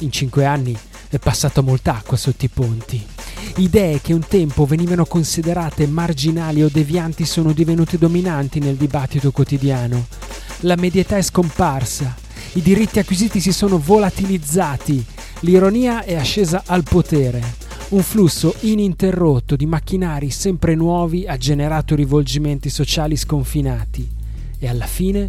In cinque anni è passata molta acqua sotto i ponti. Idee che un tempo venivano considerate marginali o devianti sono divenute dominanti nel dibattito quotidiano. La medietà è scomparsa, i diritti acquisiti si sono volatilizzati, l'ironia è ascesa al potere. Un flusso ininterrotto di macchinari sempre nuovi ha generato rivolgimenti sociali sconfinati e alla fine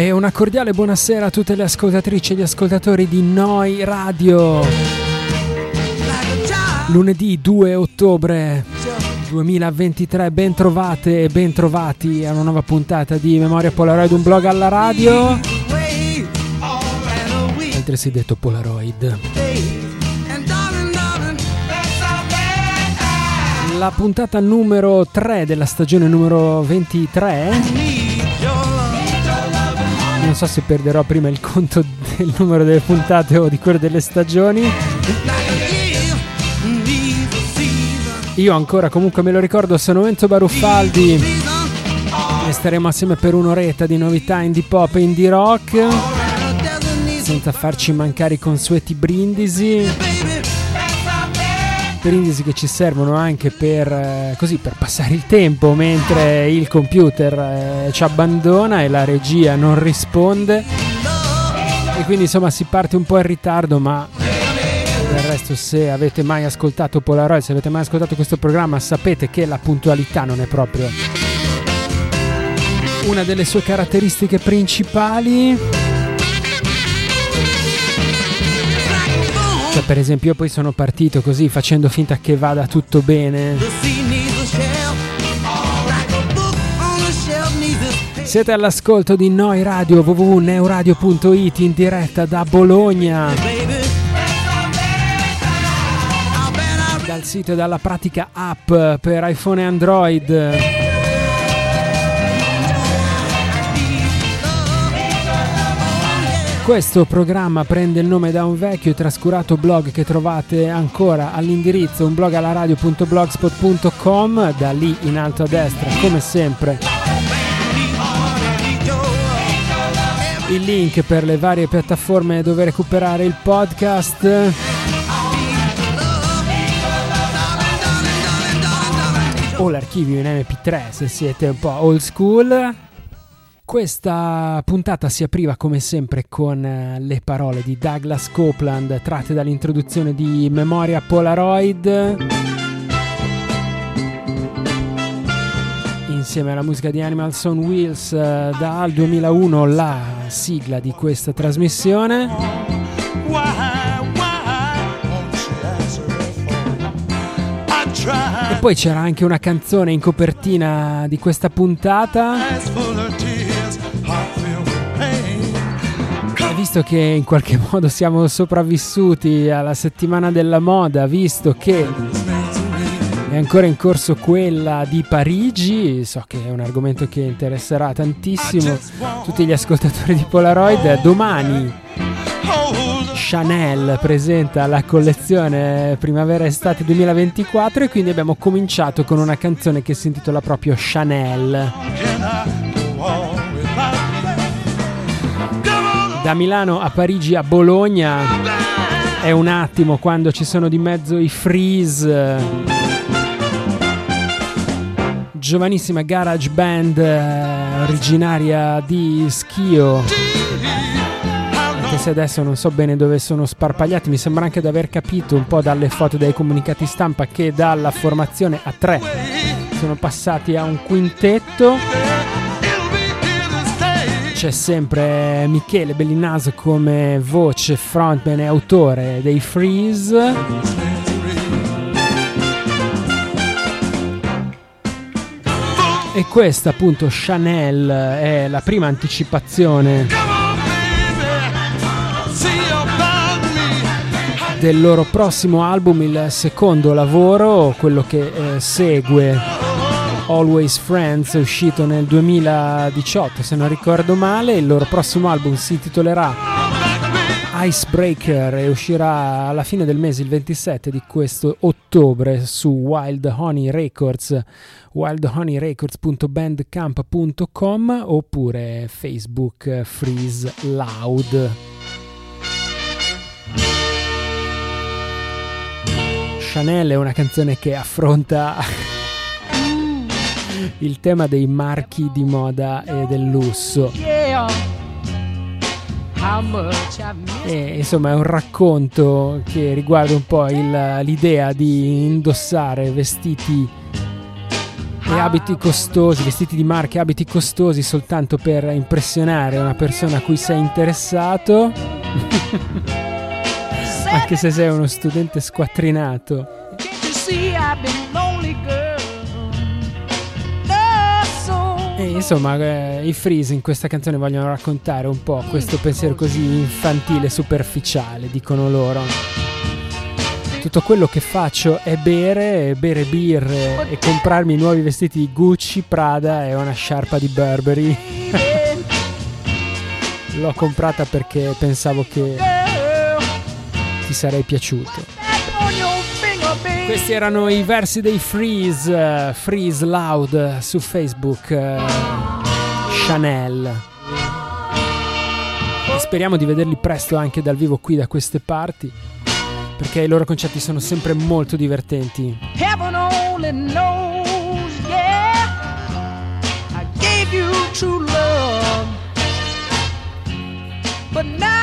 E una cordiale buonasera a tutte le ascoltatrici e gli ascoltatori di Noi Radio. Lunedì 2 ottobre 2023, ben trovate e ben trovati a una nuova puntata di Memoria Polaroid, un blog alla radio. altresì detto Polaroid. La puntata numero 3 della stagione numero 23. Non so se perderò prima il conto del numero delle puntate o di quello delle stagioni. Io ancora comunque me lo ricordo, sono Enzo Baruffaldi e staremo assieme per un'oretta di novità indie pop e indie rock senza farci mancare i consueti brindisi brindisi che ci servono anche per, eh, così, per passare il tempo mentre il computer eh, ci abbandona e la regia non risponde e quindi insomma si parte un po' in ritardo ma del resto se avete mai ascoltato Polaroid se avete mai ascoltato questo programma sapete che la puntualità non è proprio una delle sue caratteristiche principali. Cioè, per esempio, io poi sono partito così facendo finta che vada tutto bene. Siete all'ascolto di Noi Radio www.neuradio.it in diretta da Bologna. Dal sito e dalla pratica app per iPhone e Android. Questo programma prende il nome da un vecchio e trascurato blog che trovate ancora all'indirizzo unblogalaradio.blogspot.com, da lì in alto a destra, come sempre. Il link per le varie piattaforme dove recuperare il podcast. O l'archivio in MP3 se siete un po' old school. Questa puntata si apriva come sempre con eh, le parole di Douglas Copeland tratte dall'introduzione di Memoria Polaroid. Insieme alla musica di Animals on Wheels eh, dal 2001 la sigla di questa trasmissione. E poi c'era anche una canzone in copertina di questa puntata. Visto che in qualche modo siamo sopravvissuti alla settimana della moda, visto che è ancora in corso quella di Parigi, so che è un argomento che interesserà tantissimo tutti gli ascoltatori di Polaroid, domani Chanel presenta la collezione primavera-estate 2024 e quindi abbiamo cominciato con una canzone che si intitola proprio Chanel. Da Milano a Parigi a Bologna è un attimo quando ci sono di mezzo i freeze. Giovanissima garage band eh, originaria di Schio. Anche se adesso non so bene dove sono sparpagliati mi sembra anche di aver capito un po' dalle foto dei comunicati stampa che dalla formazione a tre sono passati a un quintetto c'è sempre Michele Bellinaso come voce, frontman e autore dei Freeze. E questa appunto Chanel è la prima anticipazione del loro prossimo album, il secondo lavoro, quello che eh, segue Always Friends, uscito nel 2018 se non ricordo male, il loro prossimo album si intitolerà Icebreaker e uscirà alla fine del mese, il 27 di questo ottobre, su Wild Honey Records, wildhoneyrecords.bandcamp.com oppure Facebook Freeze Loud. Chanel è una canzone che affronta il tema dei marchi di moda e del lusso. E, insomma è un racconto che riguarda un po' il, l'idea di indossare vestiti e abiti costosi, vestiti di marca e abiti costosi soltanto per impressionare una persona a cui sei interessato. Anche se sei uno studente squattrinato. E insomma, eh, i Freeze in questa canzone vogliono raccontare un po' questo pensiero così infantile, superficiale, dicono loro. Tutto quello che faccio è bere, bere birre e comprarmi nuovi vestiti di Gucci, Prada e una sciarpa di Burberry. L'ho comprata perché pensavo che ti sarei piaciuto. Questi erano i versi dei Freeze, Freeze Loud su Facebook, uh, Chanel. E speriamo di vederli presto anche dal vivo qui da queste parti, perché i loro concerti sono sempre molto divertenti. Heaven only knows, yeah, I gave you true love, but now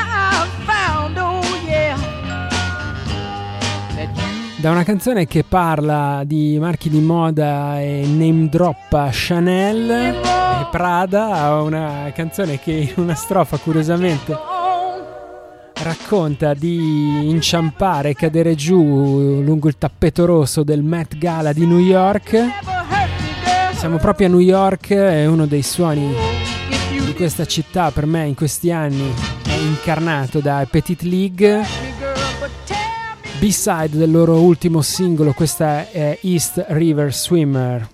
da una canzone che parla di marchi di moda e name droppa Chanel. E Prada a una canzone che in una strofa curiosamente racconta di inciampare e cadere giù lungo il tappeto rosso del Met Gala di New York. Siamo proprio a New York e uno dei suoni di questa città per me in questi anni. È incarnato da Petit League B-side del loro ultimo singolo, questa è East River Swimmer.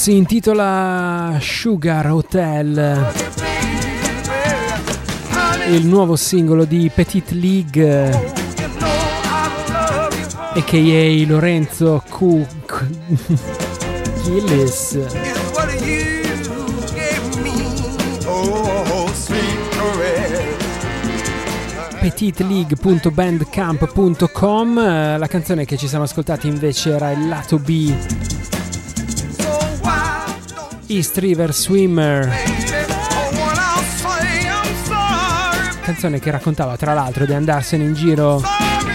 Si intitola Sugar Hotel, il nuovo singolo di Petite League, a.k.a. Lorenzo Cook Gillis. petiteleague.bandcamp.com la canzone che ci siamo ascoltati invece era il lato B East River Swimmer. Canzone che raccontava tra l'altro di andarsene in giro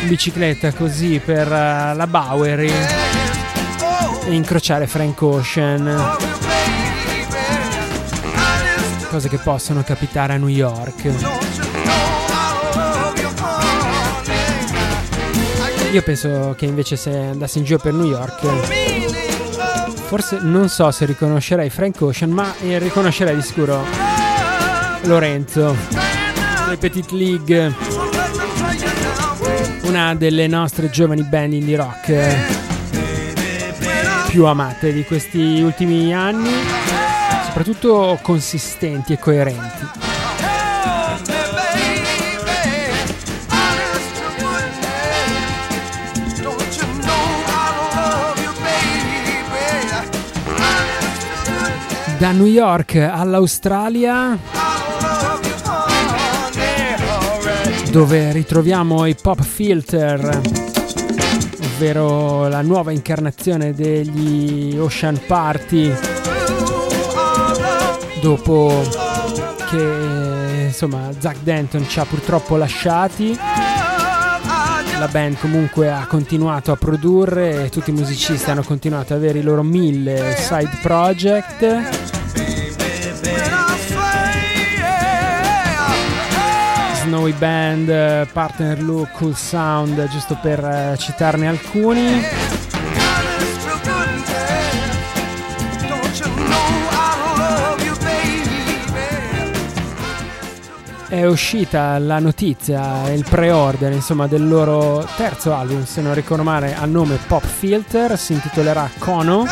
in bicicletta così per uh, la Bowery e incrociare Frank Ocean. Cose che possono capitare a New York. Io penso che invece se andassi in giro per New York, forse non so se riconoscerei Frank Ocean, ma riconoscerei di sicuro Lorenzo, le Petite League, una delle nostre giovani band indie rock più amate di questi ultimi anni, soprattutto consistenti e coerenti. Da New York all'Australia dove ritroviamo i Pop Filter ovvero la nuova incarnazione degli Ocean Party. Dopo che insomma Zach Denton ci ha purtroppo lasciati la band comunque ha continuato a produrre e tutti i musicisti hanno continuato ad avere i loro mille side project Snowy Band, Partner Look, Cool Sound, giusto per uh, citarne alcuni. È uscita la notizia, il pre-order insomma del loro terzo album, se non ricordo male, a nome Pop Filter, si intitolerà Kono.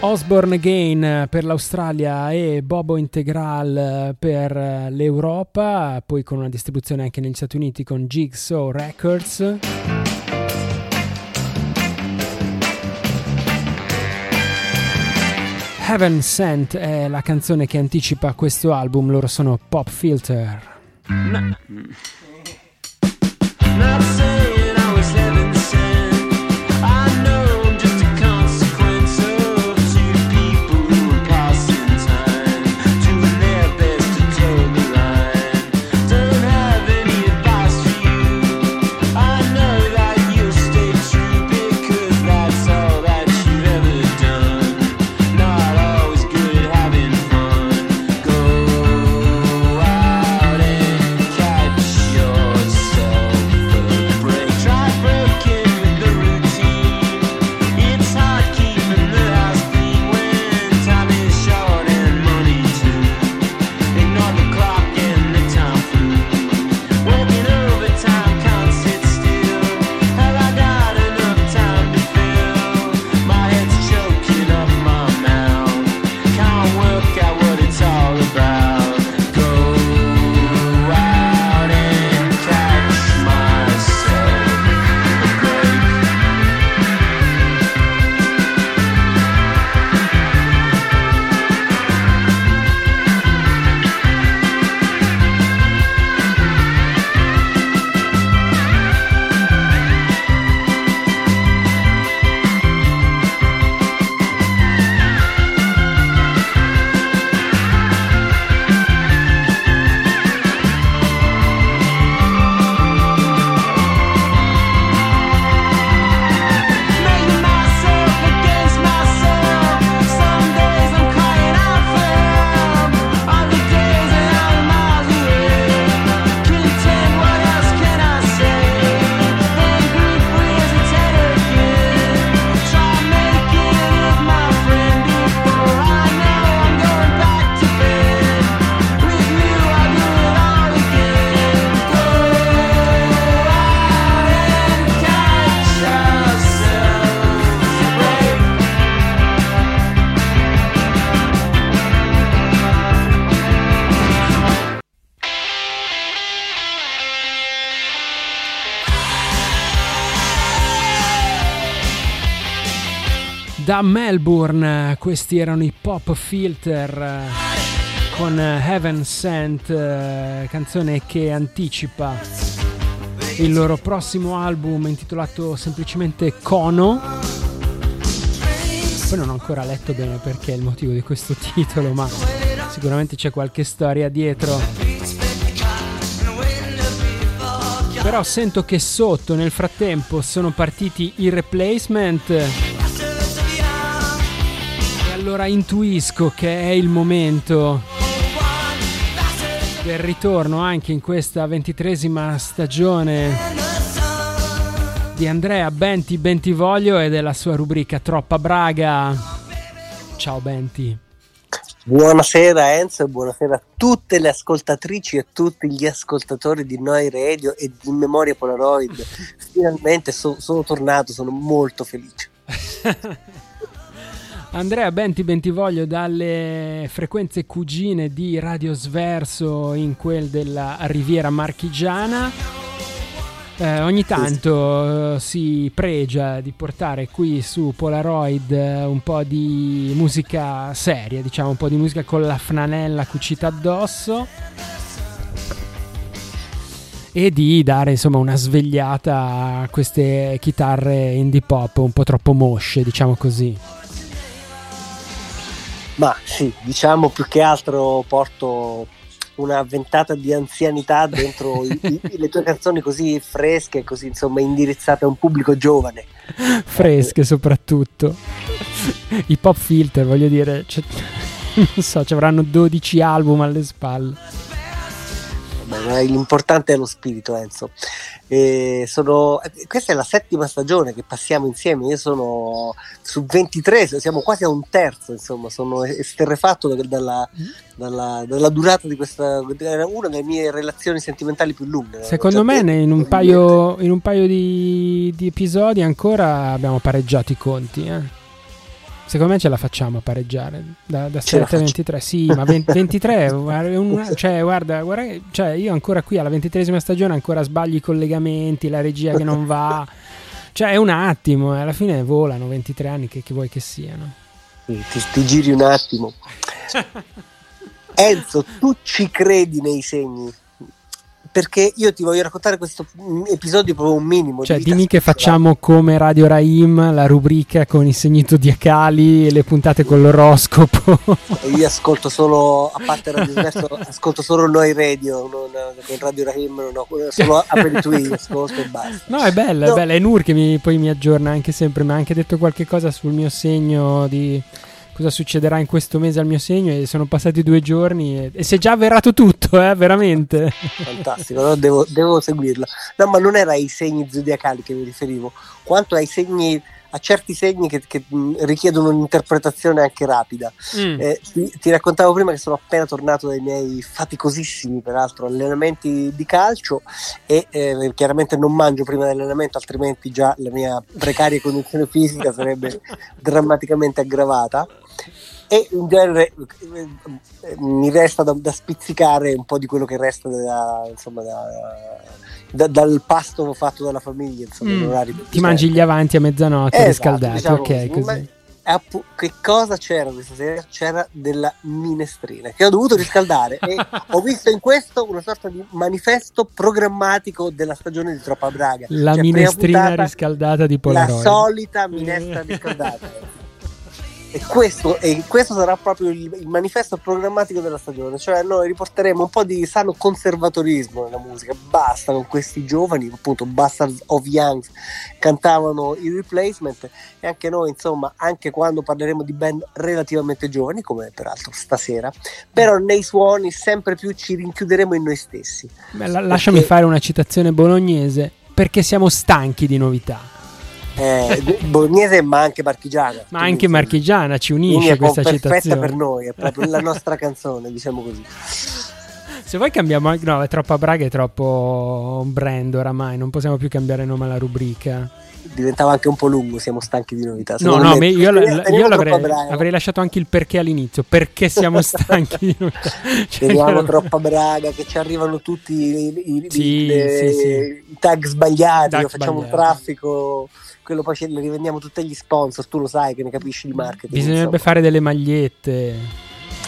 Osborne Again per l'Australia e Bobo Integral per l'Europa, poi con una distribuzione anche negli Stati Uniti con Jigsaw Records. Heaven Sent è la canzone che anticipa questo album, loro sono Pop Filter. No. Da Melbourne. Questi erano i Pop Filter con Heaven Sent, eh, canzone che anticipa il loro prossimo album intitolato semplicemente Kono. Poi non ho ancora letto bene perché è il motivo di questo titolo, ma sicuramente c'è qualche storia dietro. Però sento che sotto nel frattempo sono partiti i replacement allora intuisco che è il momento del ritorno anche in questa ventitresima stagione di Andrea Benti Bentivoglio e della sua rubrica Troppa Braga. Ciao Benti. Buonasera Enzo e buonasera a tutte le ascoltatrici e tutti gli ascoltatori di Noi Radio e di Memoria Polaroid. Finalmente so, sono tornato, sono molto felice. Andrea Benti Bentivoglio dalle frequenze cugine di Radio Sverso in quel della Riviera Marchigiana. Eh, ogni tanto eh, si pregia di portare qui su Polaroid eh, un po' di musica seria, diciamo un po' di musica con la flanella cucita addosso e di dare insomma una svegliata a queste chitarre indie pop un po' troppo mosce, diciamo così. Ma sì, diciamo più che altro porto una ventata di anzianità dentro i, i, le tue canzoni così fresche, così insomma indirizzate a un pubblico giovane. Fresche soprattutto. I pop filter, voglio dire, non so, ci avranno 12 album alle spalle. L'importante è lo spirito, Enzo. Sono, questa è la settima stagione che passiamo insieme. Io sono su 23, siamo quasi a un terzo. Insomma, sono esterrefatto dalla, dalla, dalla durata di questa. Era una delle mie relazioni sentimentali più lunghe. Secondo cioè, me, in un paio, in un paio di, di, episodi ancora abbiamo pareggiato i conti. Eh. Secondo me ce la facciamo a pareggiare da, da 7 a 23. Sì, ma 20, 23, un, cioè, guarda, guarda cioè, io ancora qui alla 23esima stagione ancora sbagli i collegamenti, la regia che non va. Cioè, è un attimo, e alla fine volano 23 anni che, che vuoi che siano. Ti, ti giri un attimo. Enzo, tu ci credi nei segni? Perché io ti voglio raccontare questo episodio proprio un minimo. Cioè, di dimmi che facciamo come Radio Raim, la rubrica con i segni zodiacali e le puntate con l'oroscopo. io ascolto solo, a parte Radio Diverso, ascolto solo noi radio, non, con Radio Raim, non ho, solo Apple ascolto e basta. No, è bella, no. è bella, è Nur che mi, poi mi aggiorna anche sempre, mi ha anche detto qualche cosa sul mio segno di cosa succederà in questo mese al mio segno e sono passati due giorni e, e si è già avverato tutto, eh, veramente. Fantastico, no? devo, devo, seguirla. No, ma non era ai segni zodiacali che mi riferivo, quanto ai segni a certi segni che, che richiedono un'interpretazione anche rapida. Mm. Eh, ti, ti, raccontavo prima che sono appena tornato dai miei faticosissimi, peraltro, allenamenti di calcio e eh, chiaramente non mangio prima dell'allenamento, altrimenti già la mia precaria condizione fisica sarebbe drammaticamente aggravata e in genere eh, mi resta da, da, spizzicare un po' di quello che resta da, insomma, da, dal pasto fatto dalla famiglia. Insomma, mm. Ti mangi gli avanti a mezzanotte eh, riscaldati, diciamo ok, così. Appu- che cosa c'era questa sera? C'era della minestrina che ho dovuto riscaldare e ho visto in questo una sorta di manifesto programmatico della stagione di Troppa Braga. La cioè, minestrina riscaldata di Polaroid. La solita minestra riscaldata. E questo, e questo, sarà proprio il, il, manifesto programmatico della stagione, cioè noi riporteremo un po' di sano conservatorismo nella musica, basta con questi giovani, appunto Bastards of Youngs cantavano i replacement. E anche noi insomma, anche quando parleremo di band relativamente giovani, come peraltro stasera, però nei suoni sempre più ci rinchiuderemo in noi stessi. Beh, la, lasciami perché... fare una citazione bolognese, perché siamo stanchi di novità eh, bolognese ma anche marchigiana. Ma anche marchigiana ci unisce questa è citazione. perfetta per noi, è proprio la nostra canzone, diciamo così. Se vuoi cambiamo anche, no, è troppo Braga, è troppo un brand oramai, non possiamo più cambiare nome alla rubrica. Diventava anche un po' lungo, siamo stanchi di novità. No, no, me, io, la, io l'avrei, avrei lasciato anche il perché all'inizio, perché siamo stanchi di novità. Cioè, Teniamo troppa Braga, che ci arrivano tutti i, i, sì, le, sì, sì. i tag sbagliati, tag facciamo sbagliati. un traffico quello poi ce le rivendiamo tutti gli sponsor, tu lo sai che ne capisci di marketing. Bisognerebbe insomma. fare delle magliette.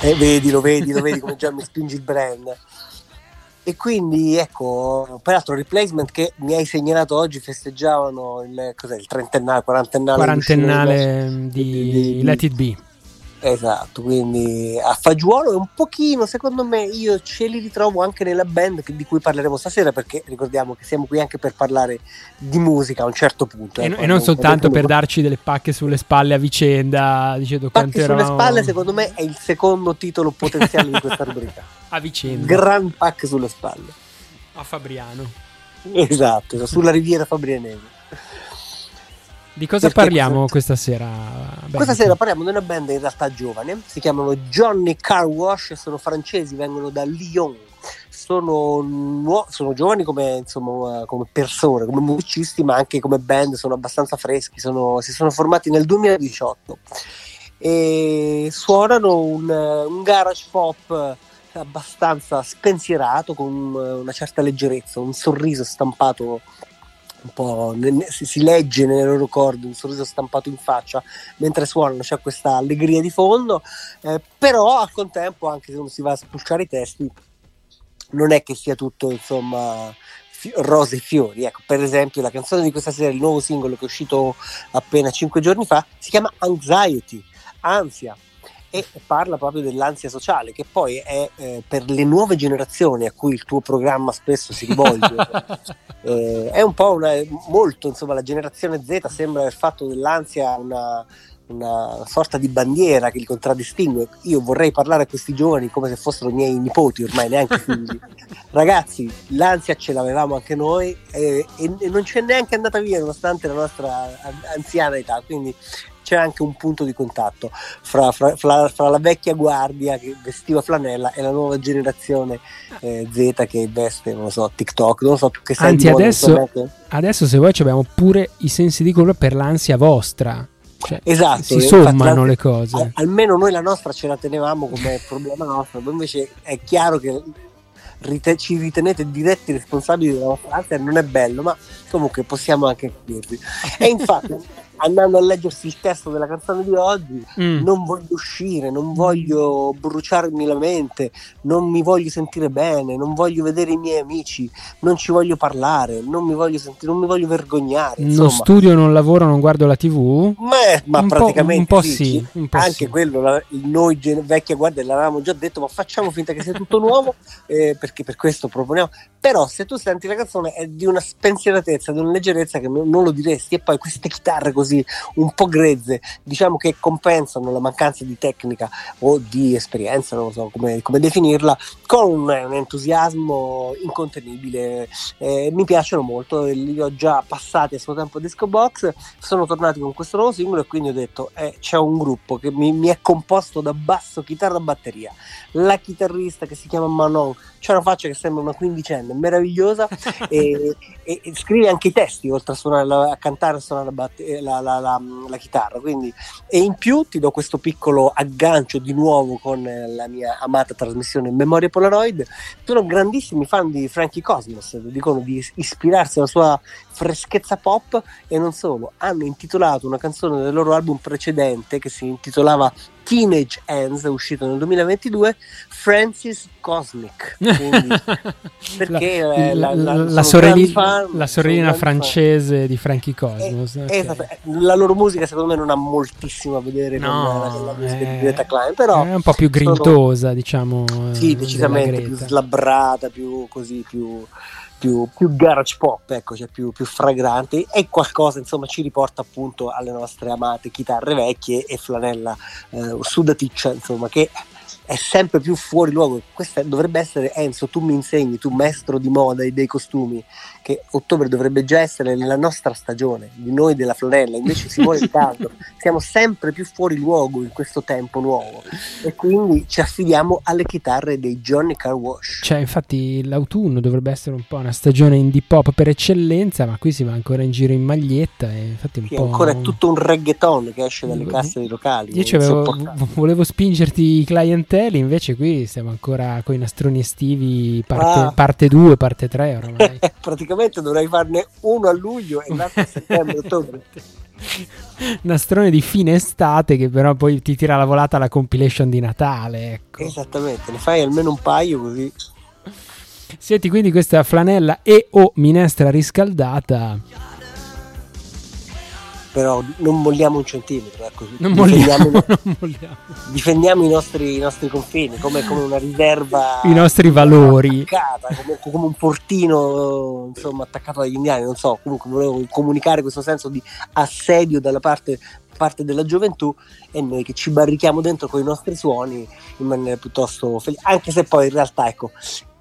Eh, vedi, lo vedi, lo vedi come già mi spingi il brand. E quindi ecco, peraltro replacement che mi hai segnalato oggi festeggiavano il, cos'è, il trentennale, quarantennale, quarantennale di, di, di, Let It Be. Esatto, quindi a fagiolo e un pochino, secondo me, io ce li ritrovo anche nella band di cui parleremo stasera, perché ricordiamo che siamo qui anche per parlare di musica a un certo punto. E, eh, e non soltanto per darci delle pacche sulle spalle a vicenda, dicendo pacche sulle eravamo... spalle, secondo me, è il secondo titolo potenziale di questa rubrica. a vicenda. Gran pacche sulle spalle. A Fabriano. Esatto, sulla riviera Fabrianese. Di cosa Perché parliamo questa sera? Ben? Questa sera parliamo di una band in realtà giovane, si chiamano Johnny Car Wash, sono francesi, vengono da Lyon. Sono, nuo- sono giovani come, insomma, come, persone, come musicisti, ma anche come band, sono abbastanza freschi, sono, si sono formati nel 2018 e suonano un, un garage pop abbastanza spensierato, con una certa leggerezza, un sorriso stampato un po' si, si legge nelle loro corde un sorriso stampato in faccia mentre suonano, c'è questa allegria di fondo, eh, però al contempo anche se uno si va a spulciare i testi non è che sia tutto insomma fi- rose e fiori. Ecco, per esempio la canzone di questa sera, il nuovo singolo che è uscito appena 5 giorni fa, si chiama Anxiety, ansia e parla proprio dell'ansia sociale, che poi è eh, per le nuove generazioni a cui il tuo programma spesso si rivolge. eh, è un po' una, molto, insomma, la generazione Z sembra aver fatto dell'ansia una, una sorta di bandiera che li contraddistingue. Io vorrei parlare a questi giovani come se fossero miei nipoti, ormai neanche figli. Ragazzi, l'ansia ce l'avevamo anche noi e, e non c'è neanche andata via nonostante la nostra anziana età. Quindi c'è anche un punto di contatto fra, fra, fra, fra la vecchia guardia che vestiva flanella e la nuova generazione eh, Z che veste, non lo so, TikTok, non so che sai Anzi, adesso, adesso se vuoi abbiamo pure i sensi di colpa per l'ansia vostra. Cioè, esatto, si sommano le cose. Al, almeno noi la nostra ce la tenevamo come problema nostro, poi invece è chiaro che rite- ci ritenete diretti responsabili della vostra ansia, non è bello, ma comunque possiamo anche capirvi. E infatti andando a leggersi il testo della canzone di oggi, mm. non voglio uscire, non voglio bruciarmi la mente, non mi voglio sentire bene, non voglio vedere i miei amici, non ci voglio parlare, non mi voglio sentire, non mi voglio vergognare. Insomma. Non studio, non lavoro, non guardo la TV? Beh, ma un praticamente po', un po sì, sì, un po anche sì. quello, la, noi gen- vecchia guardia l'avevamo già detto, ma facciamo finta che sia tutto nuovo, eh, perché per questo proponiamo. Però se tu senti la canzone è di una spensieratezza, di una leggerezza che non, lo diresti, e poi queste chitarre così un po' grezze, diciamo che compensano la mancanza di tecnica o di esperienza, non so come, come definirla, con un, un entusiasmo incontenibile. Eh, mi piacciono molto, li ho già passati a suo tempo a Disco Box, sono tornati con questo nuovo singolo e quindi ho detto eh, c'è un gruppo che mi, mi è composto da basso, chitarra, batteria. La chitarrista che si chiama Manon, c'è una faccia che sembra una quindicenne, meravigliosa e, e, e, scrive anche i testi oltre a, suonare, a cantare e suonare la, batte, la, la, la, la, chitarra. Quindi, e in più ti do questo piccolo aggancio di nuovo con eh, la mia amata trasmissione Memoria Polaroid. Sono grandissimi fan di Frankie Cosmos, dicono di ispirarsi alla sua freschezza pop e non solo. Hanno intitolato una canzone del loro album precedente che si intitolava Teenage Ends, uscito nel 2022, Francis Cosmic. Quindi, perché la, la, la, la sorellina, fan, sorellina francese fan. di Frankie Cosmos. Eh, okay. esatto. La loro musica secondo me non ha moltissimo a vedere no, con la, musica eh, di Greta Klein, però è un po' più grintosa, sono, diciamo. Sì, decisamente più slabbrata, più così, più più, più garage pop, ecco, cioè più, più fragrante e qualcosa insomma ci riporta appunto alle nostre amate chitarre vecchie e flanella eh, sudaticcia insomma che è sempre più fuori luogo. Questa dovrebbe essere Enzo, tu mi insegni, tu maestro di moda e dei costumi, che ottobre dovrebbe già essere la nostra stagione, di noi della Florella, invece si muore il caldo. Siamo sempre più fuori luogo in questo tempo nuovo e quindi ci affidiamo alle chitarre dei Johnny Car Wash. Cioè, infatti l'autunno dovrebbe essere un po' una stagione indie pop per eccellenza, ma qui si va ancora in giro in maglietta e infatti un sì, po'... ancora è tutto un reggaeton che esce dalle casse dei locali. Io volevo spingerti i clientele invece qui stiamo ancora con i nastroni estivi, parte 2, ah. parte 3 ormai. Praticamente dovrei farne uno a luglio e l'altro a settembre, ottobre. Nastrone di fine estate che però poi ti tira la volata alla compilation di Natale. Ecco. Esattamente, ne fai almeno un paio così. Senti quindi questa flanella e o minestra riscaldata però non molliamo un centimetro. Ecco. Non, molliamo, non molliamo. Difendiamo i nostri, i nostri confini come, come, una riserva. I nostri valori. Attaccata, come, come, un portino insomma, attaccato agli indiani. Non so, comunque volevo comunicare questo senso di assedio dalla parte parte della gioventù e noi che ci barrichiamo dentro con i nostri suoni in maniera piuttosto felice, anche se poi in realtà ecco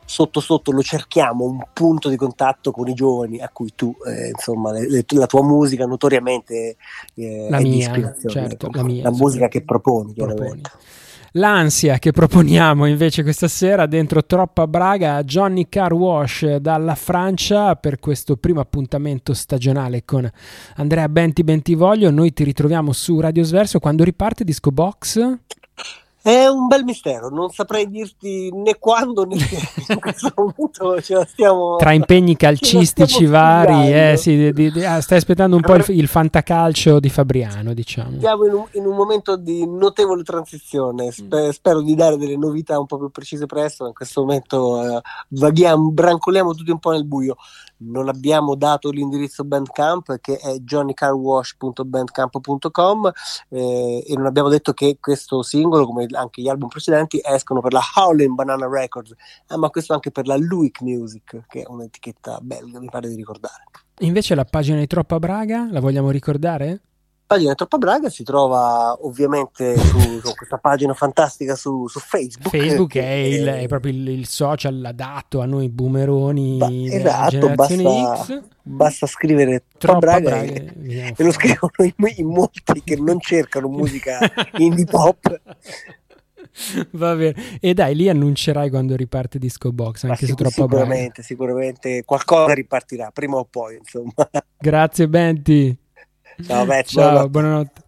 sotto sotto lo cerchiamo un punto di contatto con i giovani a cui tu eh, insomma le, le, la tua musica notoriamente eh, la mia certo, la, mia, la musica che proponi, proponi. L'ansia che proponiamo invece questa sera dentro Troppa Braga a Johnny Car Wash dalla Francia per questo primo appuntamento stagionale con Andrea Benti Bentivoglio. Noi ti ritroviamo su Radio Sverso quando riparte Disco Box. È un bel mistero, non saprei dirti né quando né in questo momento ce la stiamo tra impegni calcistici vari, eh, sì, di, di, ah, stai aspettando un po' il, il, fantacalcio di Fabriano, diciamo. Siamo in un, in un momento di notevole transizione, Sper, mm. spero di dare delle novità un po' più precise presto, in questo momento eh, vaghiamo, brancoliamo tutti un po' nel buio non abbiamo dato l'indirizzo Bandcamp che è johnnycarwash.bandcamp.com eh, e non abbiamo detto che questo singolo come anche gli album precedenti escono per la Howling Banana Records eh, ma questo anche per la Luick Music che è un'etichetta belga mi pare di ricordare invece la pagina di Troppa Braga la vogliamo ricordare? Pagina Troppa Braga si trova ovviamente su, su questa pagina fantastica su, su Facebook. Facebook è, il, è proprio il, il, social adatto a noi boomeroni ba- esatto, basta, basta, scrivere Troppa, Braga, Braga e, e, lo scrivono in, in, molti che non cercano musica indie pop. Va bene, e dai, lì annuncerai quando riparte Disco Box anche su Troppa sicuramente, Braga. Sicuramente, qualcosa ripartirà prima o poi. Insomma. Grazie, Benti. Ciao, Matt. Ciao, buonanotte. buonanotte.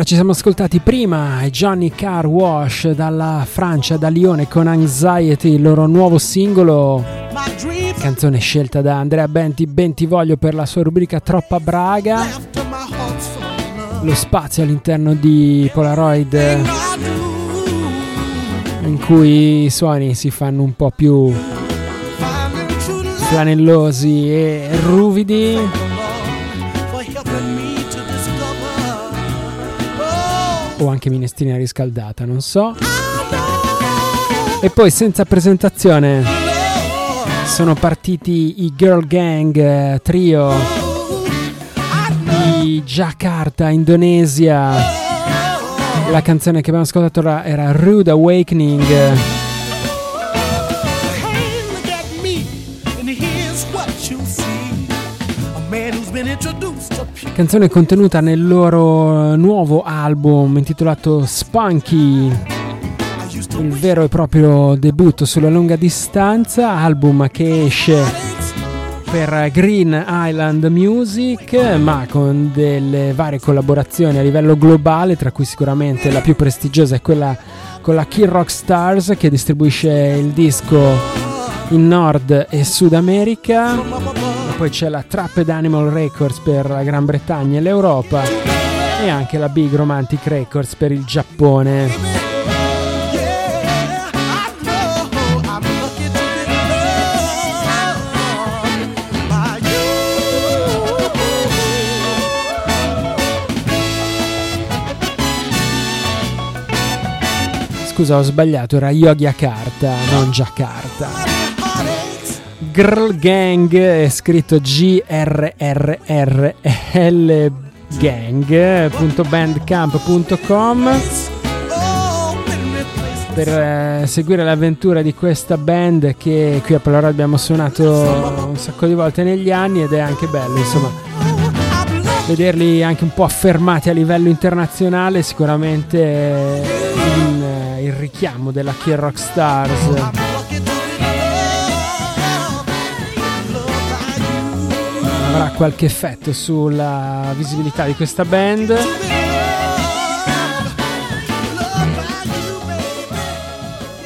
Allora, ci siamo ascoltati prima Johnny Car Wash dalla Francia, da Lione con Anxiety, il loro nuovo singolo. Canzone scelta da Andrea Benti, Bentivoglio per la sua rubrica Troppa Braga. Lo spazio all'interno di Polaroid in cui i suoni si fanno un po' più flanellosi e ruvidi. O anche minestrina riscaldata, non so. E poi senza presentazione sono partiti i Girl Gang eh, trio di Jakarta, Indonesia. La canzone che abbiamo ascoltato era Rude Awakening. Canzone contenuta nel loro nuovo album intitolato Spunky, il vero e proprio debutto sulla lunga distanza, album che esce per Green Island Music, ma con delle varie collaborazioni a livello globale, tra cui sicuramente la più prestigiosa è quella con la Key Rock Stars che distribuisce il disco in Nord e Sud America, poi c'è la Trapped Animal Records per la Gran Bretagna e l'Europa e anche la Big Romantic Records per il Giappone. Scusa, ho sbagliato, era Yogyakarta, non Jakarta. Girl Gang scritto G-R-R-R-L gang.bandcamp.com per eh, seguire l'avventura di questa band che qui a Polaroid abbiamo suonato un sacco di volte negli anni ed è anche bello insomma vederli anche un po' affermati a livello internazionale sicuramente in, eh, il richiamo della Key Rock Stars avrà qualche effetto sulla visibilità di questa band.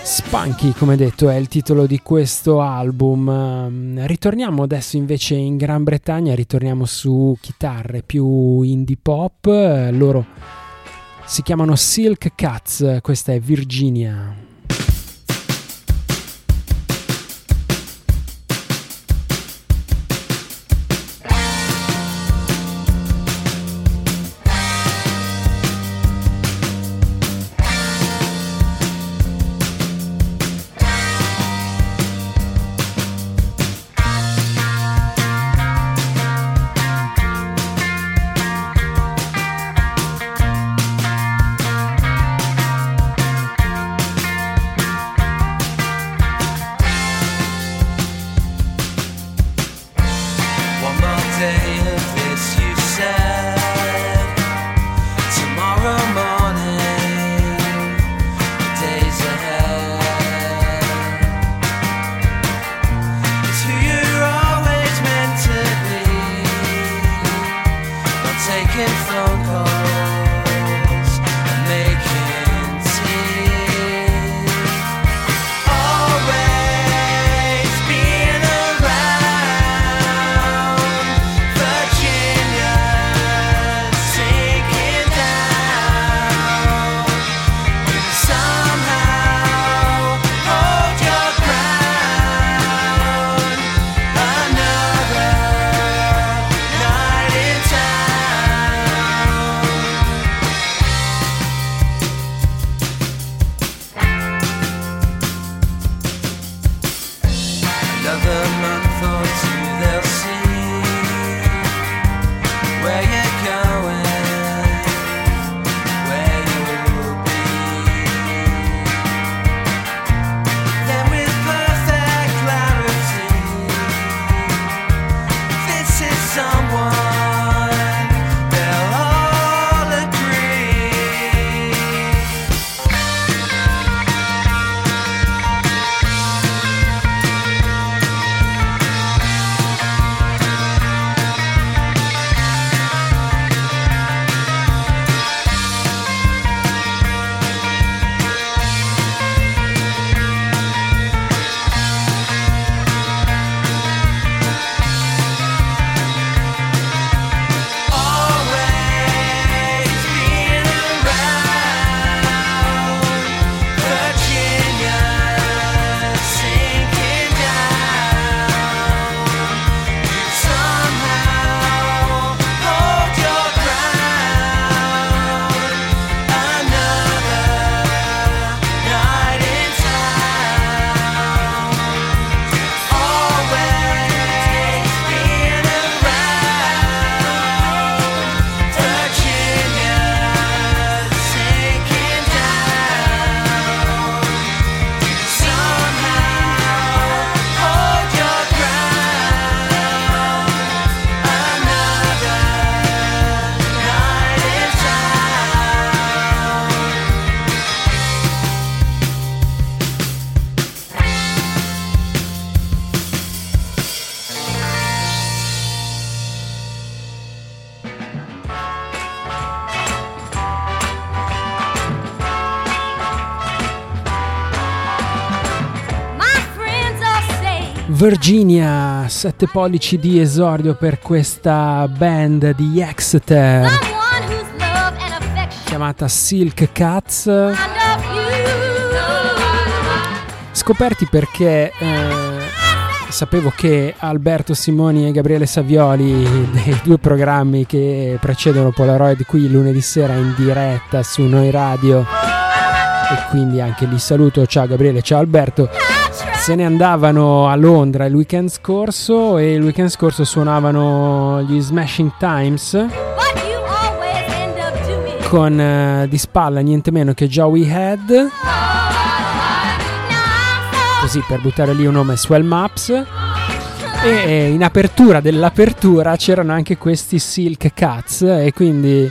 Spunky, come detto, è il titolo di questo album. Ritorniamo adesso invece in Gran Bretagna, ritorniamo su chitarre più indie pop. Loro si chiamano Silk Cats, questa è Virginia. Virginia, 7 pollici di esordio per questa band di Exeter chiamata Silk Cats. Scoperti perché eh, sapevo che Alberto Simoni e Gabriele Savioli, dei due programmi che precedono Polaroid qui lunedì sera in diretta su Noi Radio, e quindi anche li saluto, ciao Gabriele, ciao Alberto. Se ne andavano a Londra il weekend scorso e il weekend scorso suonavano gli Smashing Times con uh, di spalla niente meno che Joey Head. Così per buttare lì un nome Swell Maps. E in apertura dell'apertura c'erano anche questi Silk Cats. E quindi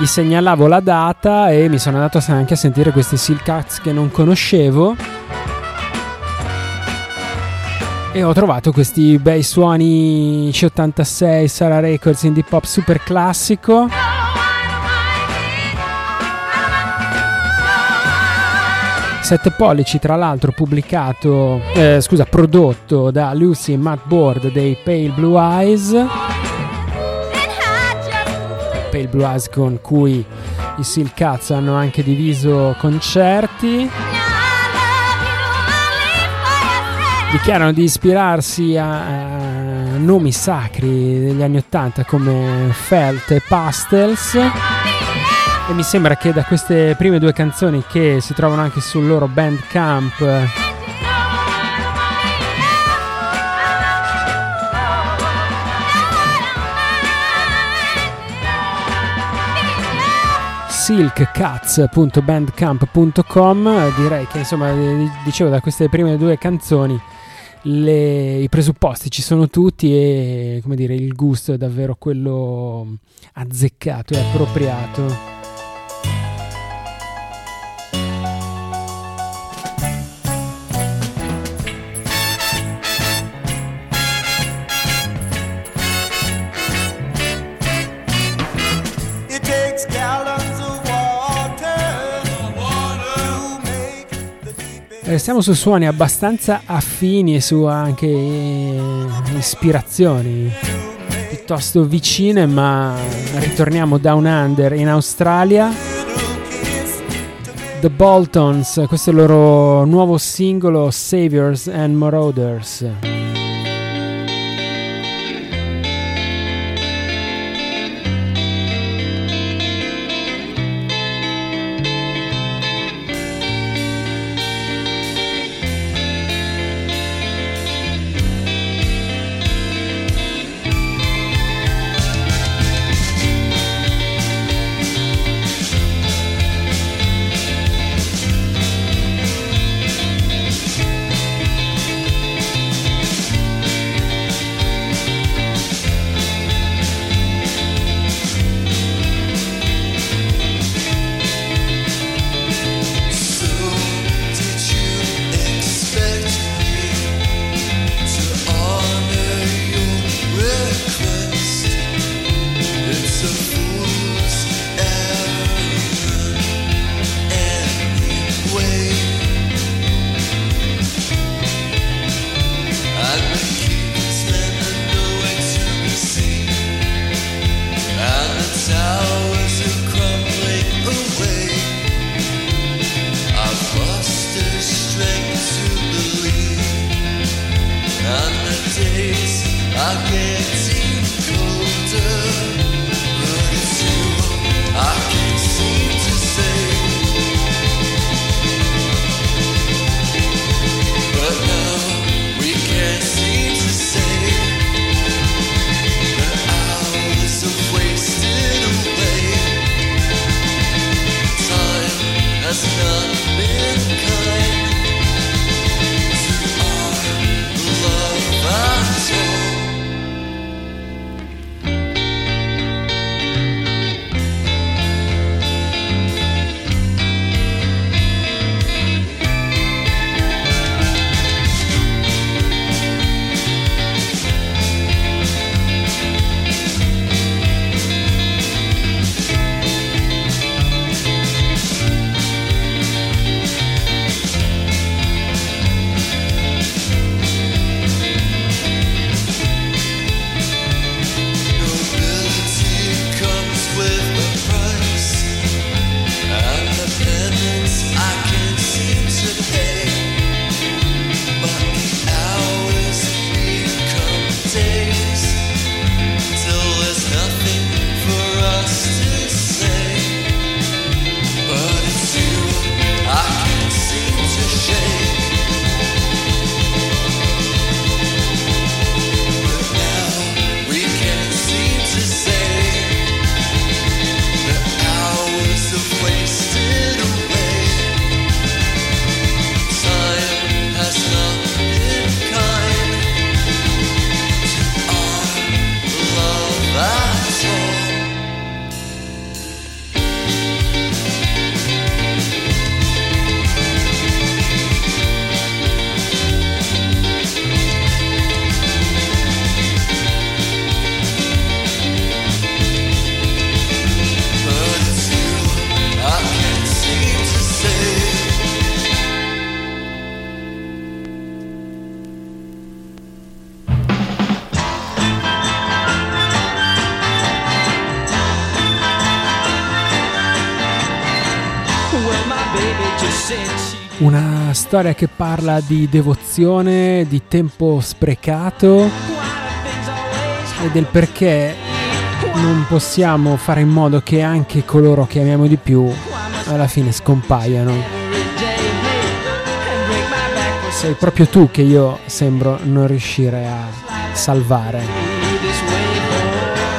gli segnalavo la data e mi sono andato anche a sentire questi Silk Cats che non conoscevo e ho trovato questi bei suoni C86 Sara Records indie pop super classico. Sette pollici, tra l'altro, pubblicato, eh, scusa, prodotto da Lucy Matt Board dei Pale Blue Eyes. Pale Blue Eyes con cui i Silk Cats hanno anche diviso concerti. dichiarano di ispirarsi a, a nomi sacri degli anni 80 come Felt e Pastels e mi sembra che da queste prime due canzoni che si trovano anche sul loro Bandcamp silkcats.bandcamp.com direi che insomma dicevo da queste prime due canzoni le, i presupposti ci sono tutti e come dire, il gusto è davvero quello azzeccato e appropriato. Restiamo su suoni abbastanza affini e su anche eh, ispirazioni piuttosto vicine, ma ritorniamo down under in Australia. The Boltons, questo è il loro nuovo singolo Saviors and Marauders. Storia che parla di devozione, di tempo sprecato e del perché non possiamo fare in modo che anche coloro che amiamo di più alla fine scompaiano. Sei proprio tu che io sembro non riuscire a salvare.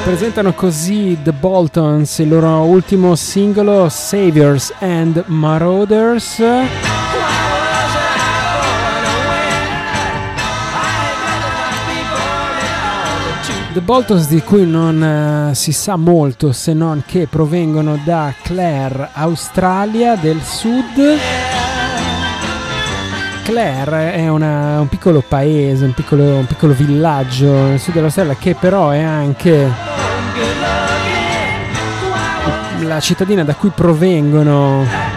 Presentano così The Boltons, il loro ultimo singolo Saviors and Marauders. The Boltons di cui non uh, si sa molto se non che provengono da Clare, Australia del Sud. Clare è una, un piccolo paese, un piccolo, un piccolo villaggio nel sud dell'Australia che però è anche la cittadina da cui provengono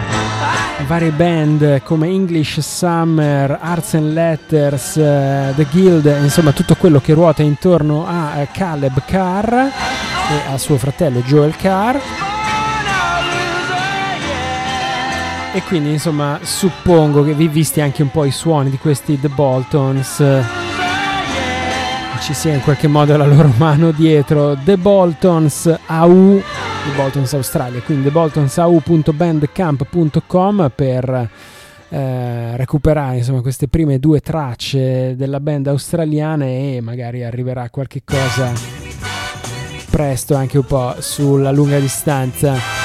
varie band come English Summer, Arts and Letters, uh, The Guild, insomma tutto quello che ruota intorno a uh, Caleb Carr e a suo fratello Joel Carr. E quindi insomma suppongo che vi visti anche un po' i suoni di questi The Boltons. Ci sia in qualche modo la loro mano dietro. The Boltons AU The Boltons Australia. Quindi theboltonsau.bandcamp.com per eh, recuperare insomma queste prime due tracce della band australiana e magari arriverà qualche cosa presto anche un po' sulla lunga distanza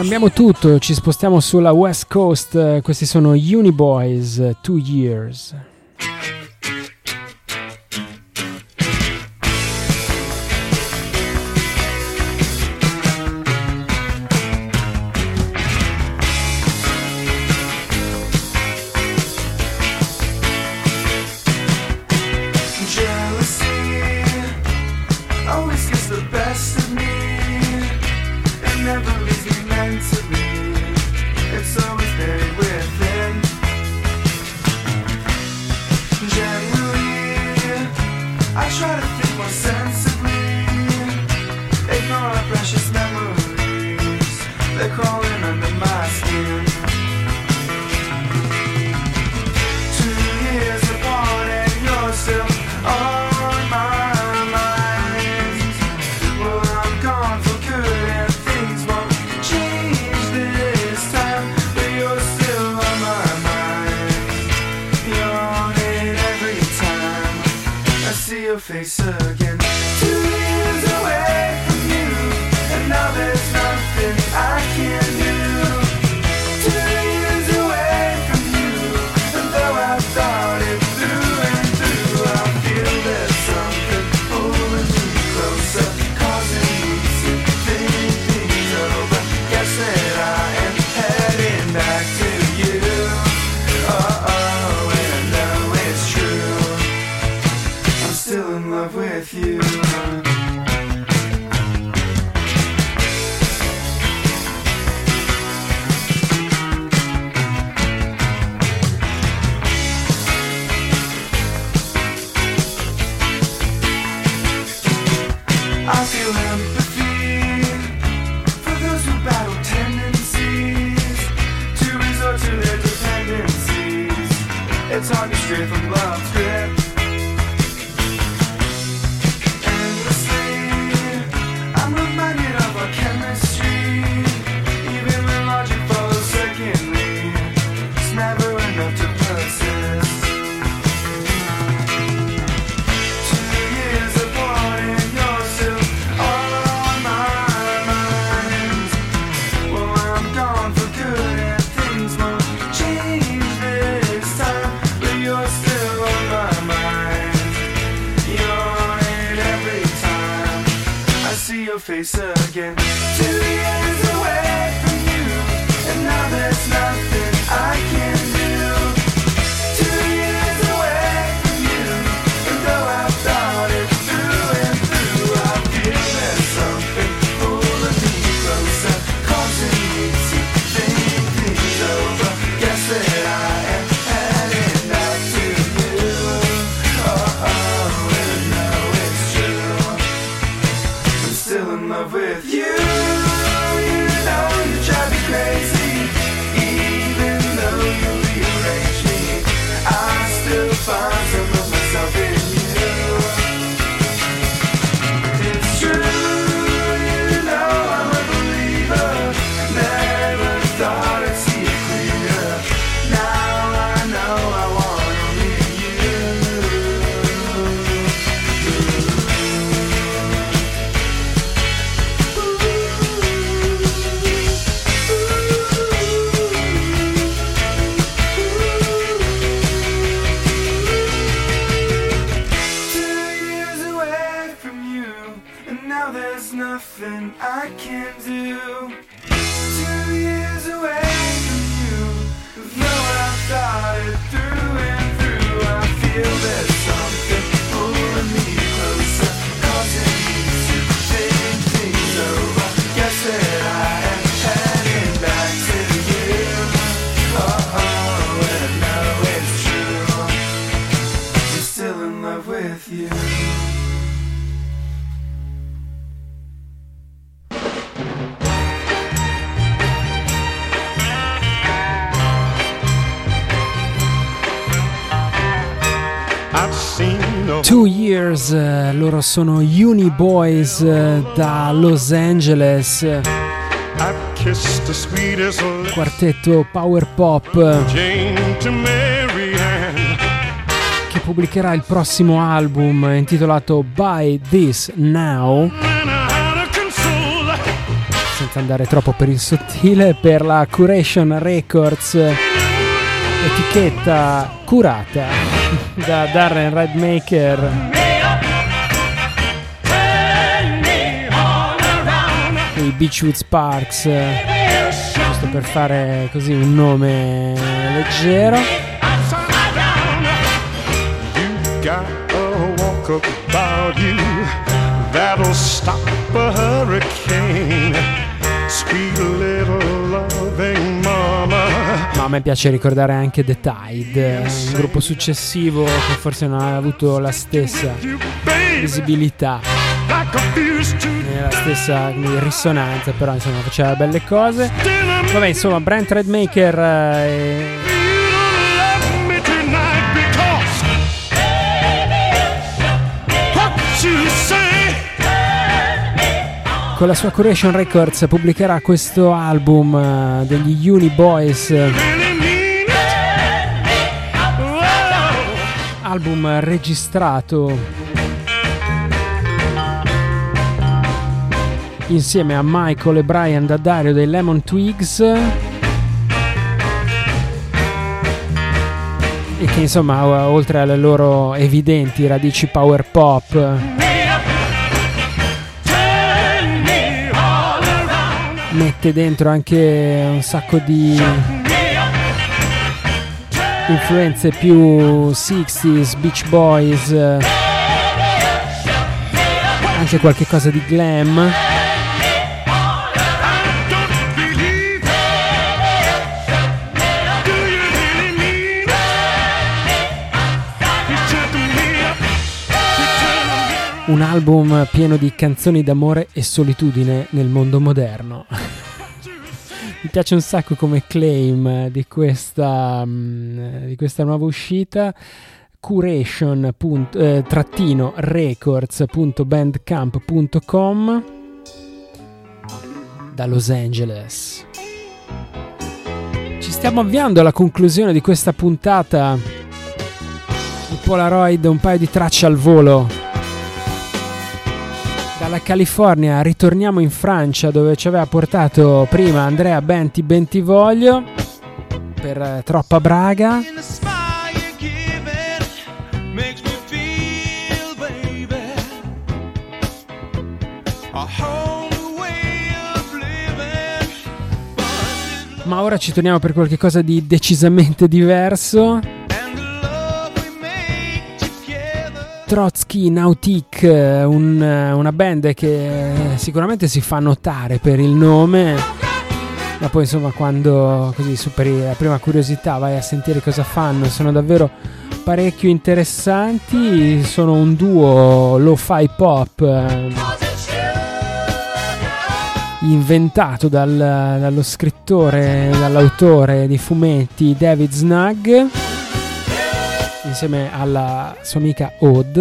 cambiamo tutto, ci spostiamo sulla West Coast, questi sono Uniboys, Two Years. Two Years, eh, loro sono Uni Boys eh, da Los Angeles, quartetto power pop. Che pubblicherà il prossimo album intitolato Buy This Now, senza andare troppo per il sottile, per la Curation Records, etichetta curata da Darren Redmaker. i Beachwood Sparks, giusto per fare così un nome leggero. That'll stop a hurricane. Sweet little. Ma a me piace ricordare anche The Tide, un gruppo successivo che forse non ha avuto la stessa visibilità, la stessa risonanza, però insomma faceva belle cose. Vabbè, insomma, Brent Redmaker eh, con la sua Curation Records pubblicherà questo album eh, degli Uni Boys, album registrato insieme a Michael e Brian da Dario dei Lemon Twigs. E che insomma oltre alle loro evidenti radici power pop mette dentro anche un sacco di influenze più 60s, Beach Boys, eh, anche qualche cosa di glam. Un album pieno di canzoni d'amore e solitudine nel mondo moderno. Mi piace un sacco come claim di questa, mm, di questa nuova uscita. Curation punt- eh, da Los Angeles. Ci stiamo avviando alla conclusione di questa puntata. Il Polaroid, un paio di tracce al volo. Dalla California ritorniamo in Francia dove ci aveva portato prima Andrea Benti Bentivoglio per eh, Troppa Braga. Ma ora ci torniamo per qualcosa di decisamente diverso. Trotsky Nautic, eh, un- eh, una band che sicuramente si fa notare per il nome, ma poi insomma quando così superi la prima curiosità vai a sentire cosa fanno, sono davvero parecchio interessanti, sono un duo lo-fi pop eh, inventato dal- dallo scrittore, dall'autore di fumetti David Snug insieme alla sua amica Odd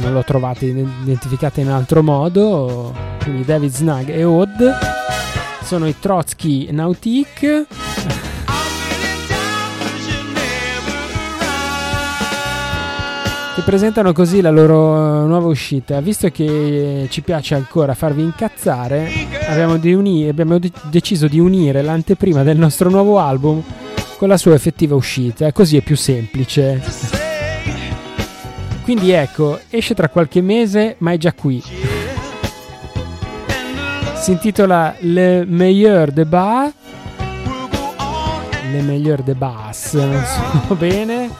non l'ho trovata identificata in altro modo quindi David Snug e Odd sono i Trotsky around. che presentano così la loro nuova uscita. Visto che ci piace ancora farvi incazzare abbiamo, di uni- abbiamo de- deciso di unire l'anteprima del nostro nuovo album con la sua effettiva uscita così è più semplice quindi ecco esce tra qualche mese ma è già qui Si intitola Le Meilleur de Bas. Le Meilleur de Bas, non so bene.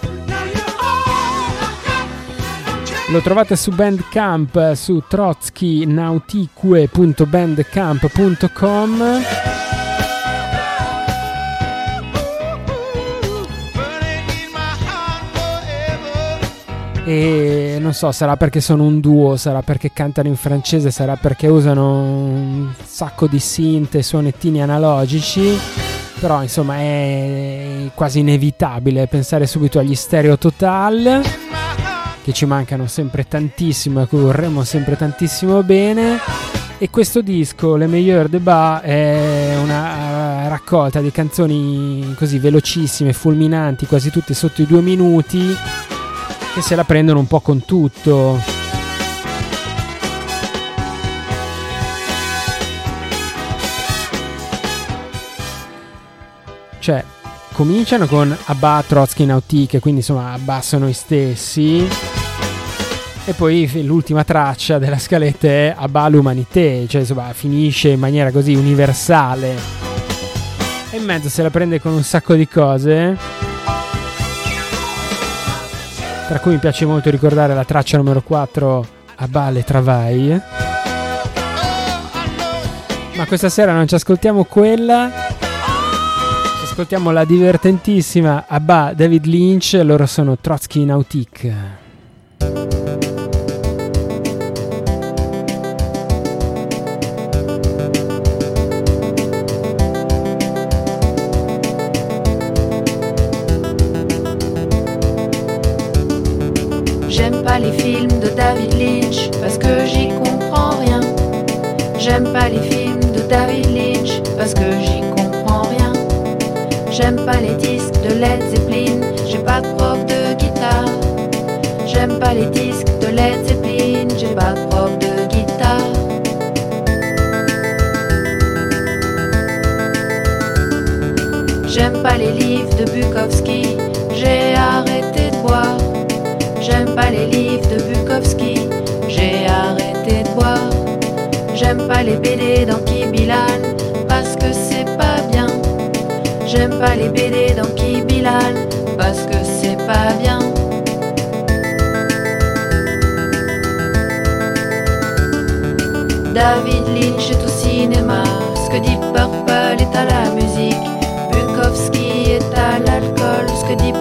Lo trovate su Bandcamp su trotskinautique.bandcamp.com e non so, sarà perché sono un duo, sarà perché cantano in francese, sarà perché usano un sacco di synth e suonettini analogici, però insomma è quasi inevitabile pensare subito agli stereo total che ci mancano sempre tantissimo e cui vorremmo sempre tantissimo bene. E questo disco, Le Meilleur de Bas, è una raccolta di canzoni così velocissime, fulminanti, quasi tutte sotto i due minuti, che se la prendono un po' con tutto. Cioè, cominciano con Abba Trotsky Nautique, quindi insomma abbassano i stessi. E poi l'ultima traccia della scaletta è Abba l'Humanité, cioè insomma finisce in maniera così universale. E in mezzo se la prende con un sacco di cose. Tra cui mi piace molto ricordare la traccia numero 4 Abba le Travail. Ma questa sera non ci ascoltiamo quella, ci ascoltiamo la divertentissima Abba David Lynch, loro sono Trotsky Nautique. Les BD d'Anki Bilal, parce que c'est pas bien. J'aime pas les BD d'Anki Bilal, parce que c'est pas bien. David Lynch est au cinéma, ce que dit Purple est à la musique. Bukowski est à l'alcool, ce que dit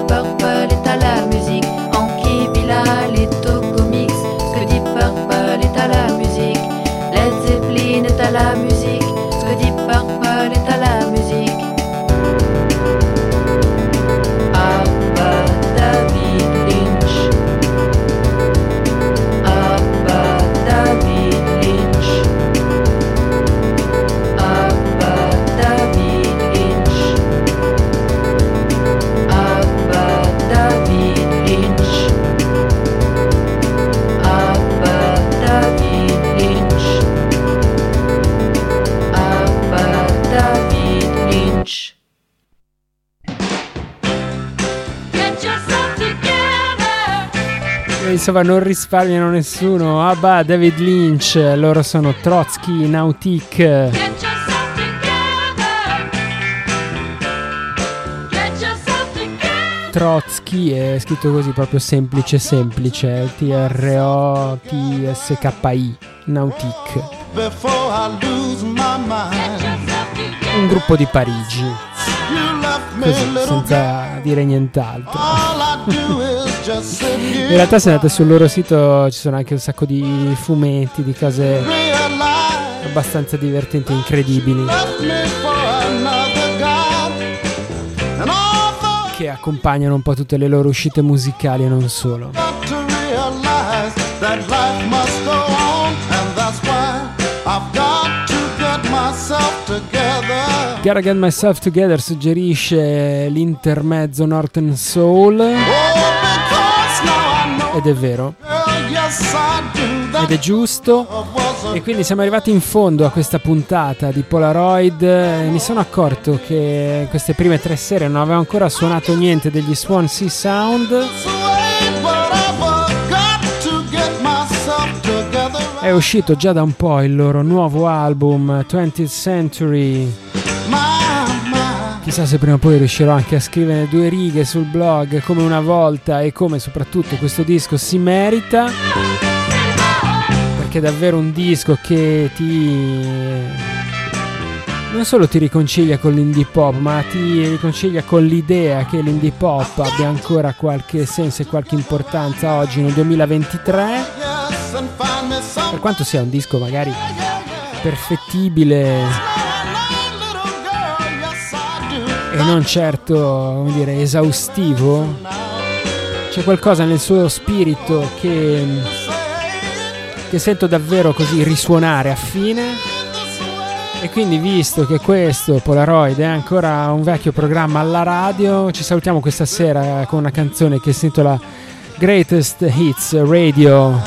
insomma non risparmiano nessuno. Bah, David Lynch, loro sono Trotsky together. Trotsky è scritto così proprio semplice semplice T-R-O-T-S-K-I mind, un gruppo di Parigi così senza dire nient'altro In realtà se andate sul loro sito ci sono anche un sacco di fumetti di cose abbastanza divertenti e incredibili che accompagnano un po' tutte le loro uscite musicali e non solo. Gotta Get Myself Together suggerisce l'intermezzo Northern Soul ed è vero ed è giusto E quindi siamo arrivati in fondo a questa puntata di Polaroid. Mi sono accorto che queste prime tre serie non avevo ancora suonato niente degli Sound. get myself together. È uscito già da un po' il loro nuovo album 20th Century. Chissà se prima o poi riuscirò anche a scrivere due righe sul blog come una volta e come soprattutto questo disco si merita. Perché è davvero un disco che ti non solo ti riconcilia con l'indie pop, ma ti riconcilia con l'idea che l'indie pop abbia ancora qualche senso e qualche importanza oggi nel 2023. Per quanto sia un disco magari perfettibile e non certo, come dire, esaustivo, c'è qualcosa nel suo spirito che, che sento davvero così risuonare a fine. E quindi visto che questo Polaroid è ancora un vecchio programma alla radio, ci salutiamo questa sera con una canzone che si intitola Greatest Hits Radio.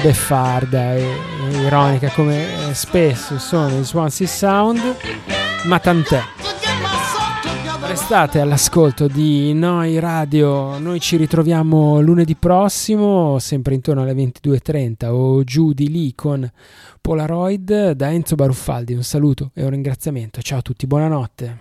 Beffarda e, e ironica come spesso sono i Swansea Sound, ma tant'è. Restate all'ascolto di Noi Radio, noi ci ritroviamo lunedì prossimo, sempre intorno alle 22.30 o giù di lì con Polaroid da Enzo Baruffaldi. Un saluto e un ringraziamento. Ciao a tutti, buonanotte.